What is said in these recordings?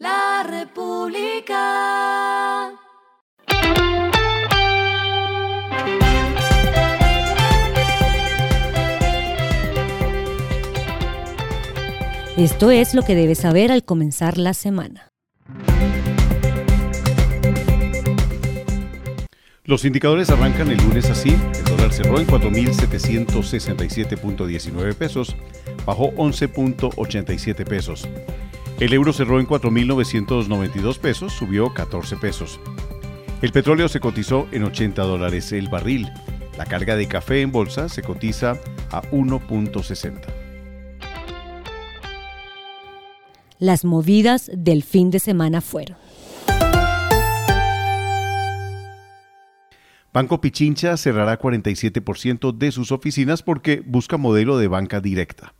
La República. Esto es lo que debes saber al comenzar la semana. Los indicadores arrancan el lunes así. El dólar cerró en 4.767.19 pesos, bajó 11.87 pesos. El euro cerró en 4.992 pesos, subió 14 pesos. El petróleo se cotizó en 80 dólares el barril. La carga de café en bolsa se cotiza a 1.60. Las movidas del fin de semana fueron. Banco Pichincha cerrará 47% de sus oficinas porque busca modelo de banca directa.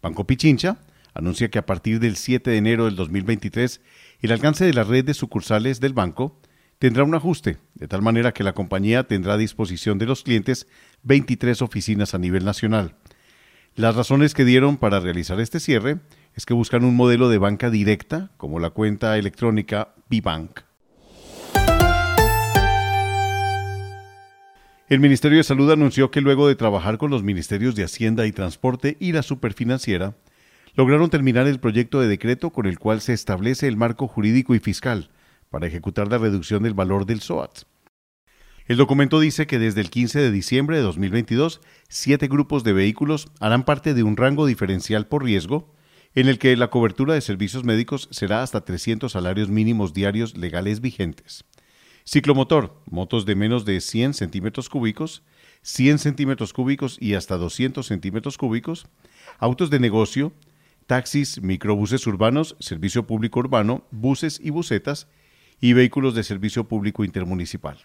Banco Pichincha anuncia que a partir del 7 de enero del 2023 el alcance de la red de sucursales del banco tendrá un ajuste, de tal manera que la compañía tendrá a disposición de los clientes 23 oficinas a nivel nacional. Las razones que dieron para realizar este cierre es que buscan un modelo de banca directa, como la cuenta electrónica Bibank. El Ministerio de Salud anunció que luego de trabajar con los Ministerios de Hacienda y Transporte y la Superfinanciera, lograron terminar el proyecto de decreto con el cual se establece el marco jurídico y fiscal para ejecutar la reducción del valor del SOAT. El documento dice que desde el 15 de diciembre de 2022, siete grupos de vehículos harán parte de un rango diferencial por riesgo, en el que la cobertura de servicios médicos será hasta 300 salarios mínimos diarios legales vigentes. Ciclomotor, motos de menos de 100 centímetros cúbicos, 100 centímetros cúbicos y hasta 200 centímetros cúbicos, autos de negocio, taxis, microbuses urbanos, servicio público urbano, buses y busetas y vehículos de servicio público intermunicipal.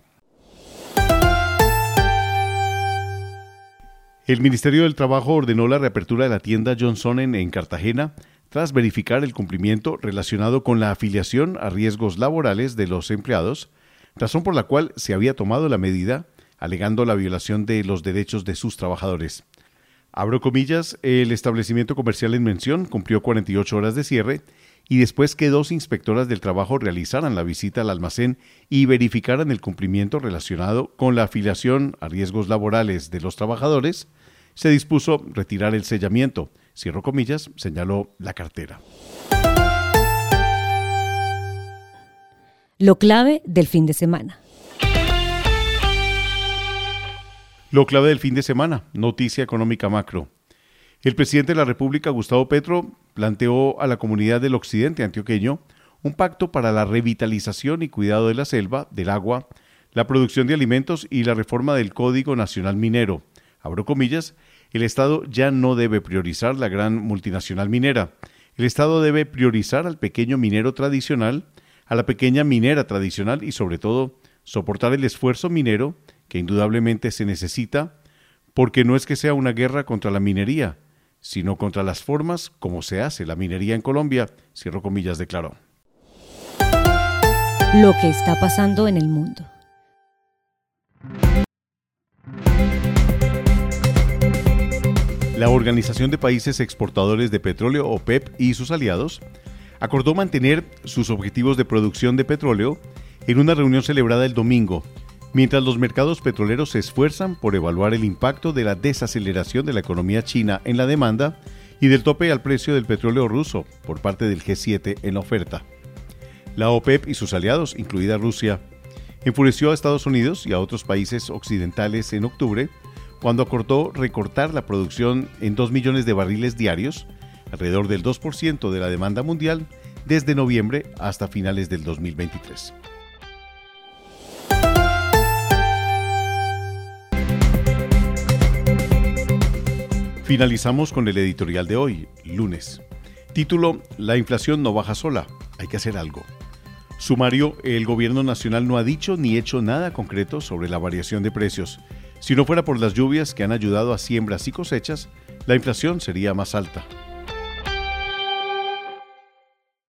El Ministerio del Trabajo ordenó la reapertura de la tienda Johnson en Cartagena tras verificar el cumplimiento relacionado con la afiliación a riesgos laborales de los empleados, razón por la cual se había tomado la medida, alegando la violación de los derechos de sus trabajadores. Abro comillas, el establecimiento comercial en mención cumplió 48 horas de cierre y después que dos inspectoras del trabajo realizaran la visita al almacén y verificaran el cumplimiento relacionado con la afiliación a riesgos laborales de los trabajadores, se dispuso retirar el sellamiento. Cierro comillas, señaló la cartera. Lo clave del fin de semana. Lo clave del fin de semana, noticia económica macro. El presidente de la República, Gustavo Petro, planteó a la comunidad del occidente antioqueño un pacto para la revitalización y cuidado de la selva, del agua, la producción de alimentos y la reforma del Código Nacional Minero. Abro comillas, el Estado ya no debe priorizar la gran multinacional minera. El Estado debe priorizar al pequeño minero tradicional, a la pequeña minera tradicional y sobre todo soportar el esfuerzo minero que indudablemente se necesita porque no es que sea una guerra contra la minería, sino contra las formas como se hace la minería en Colombia, cierro comillas, declaró. Lo que está pasando en el mundo. La Organización de Países Exportadores de Petróleo, OPEP, y sus aliados acordó mantener sus objetivos de producción de petróleo en una reunión celebrada el domingo, mientras los mercados petroleros se esfuerzan por evaluar el impacto de la desaceleración de la economía china en la demanda y del tope al precio del petróleo ruso por parte del G7 en la oferta. La OPEP y sus aliados, incluida Rusia, enfureció a Estados Unidos y a otros países occidentales en octubre cuando acordó recortar la producción en 2 millones de barriles diarios alrededor del 2% de la demanda mundial desde noviembre hasta finales del 2023. Finalizamos con el editorial de hoy, lunes. Título, La inflación no baja sola, hay que hacer algo. Sumario, el gobierno nacional no ha dicho ni hecho nada concreto sobre la variación de precios. Si no fuera por las lluvias que han ayudado a siembras y cosechas, la inflación sería más alta.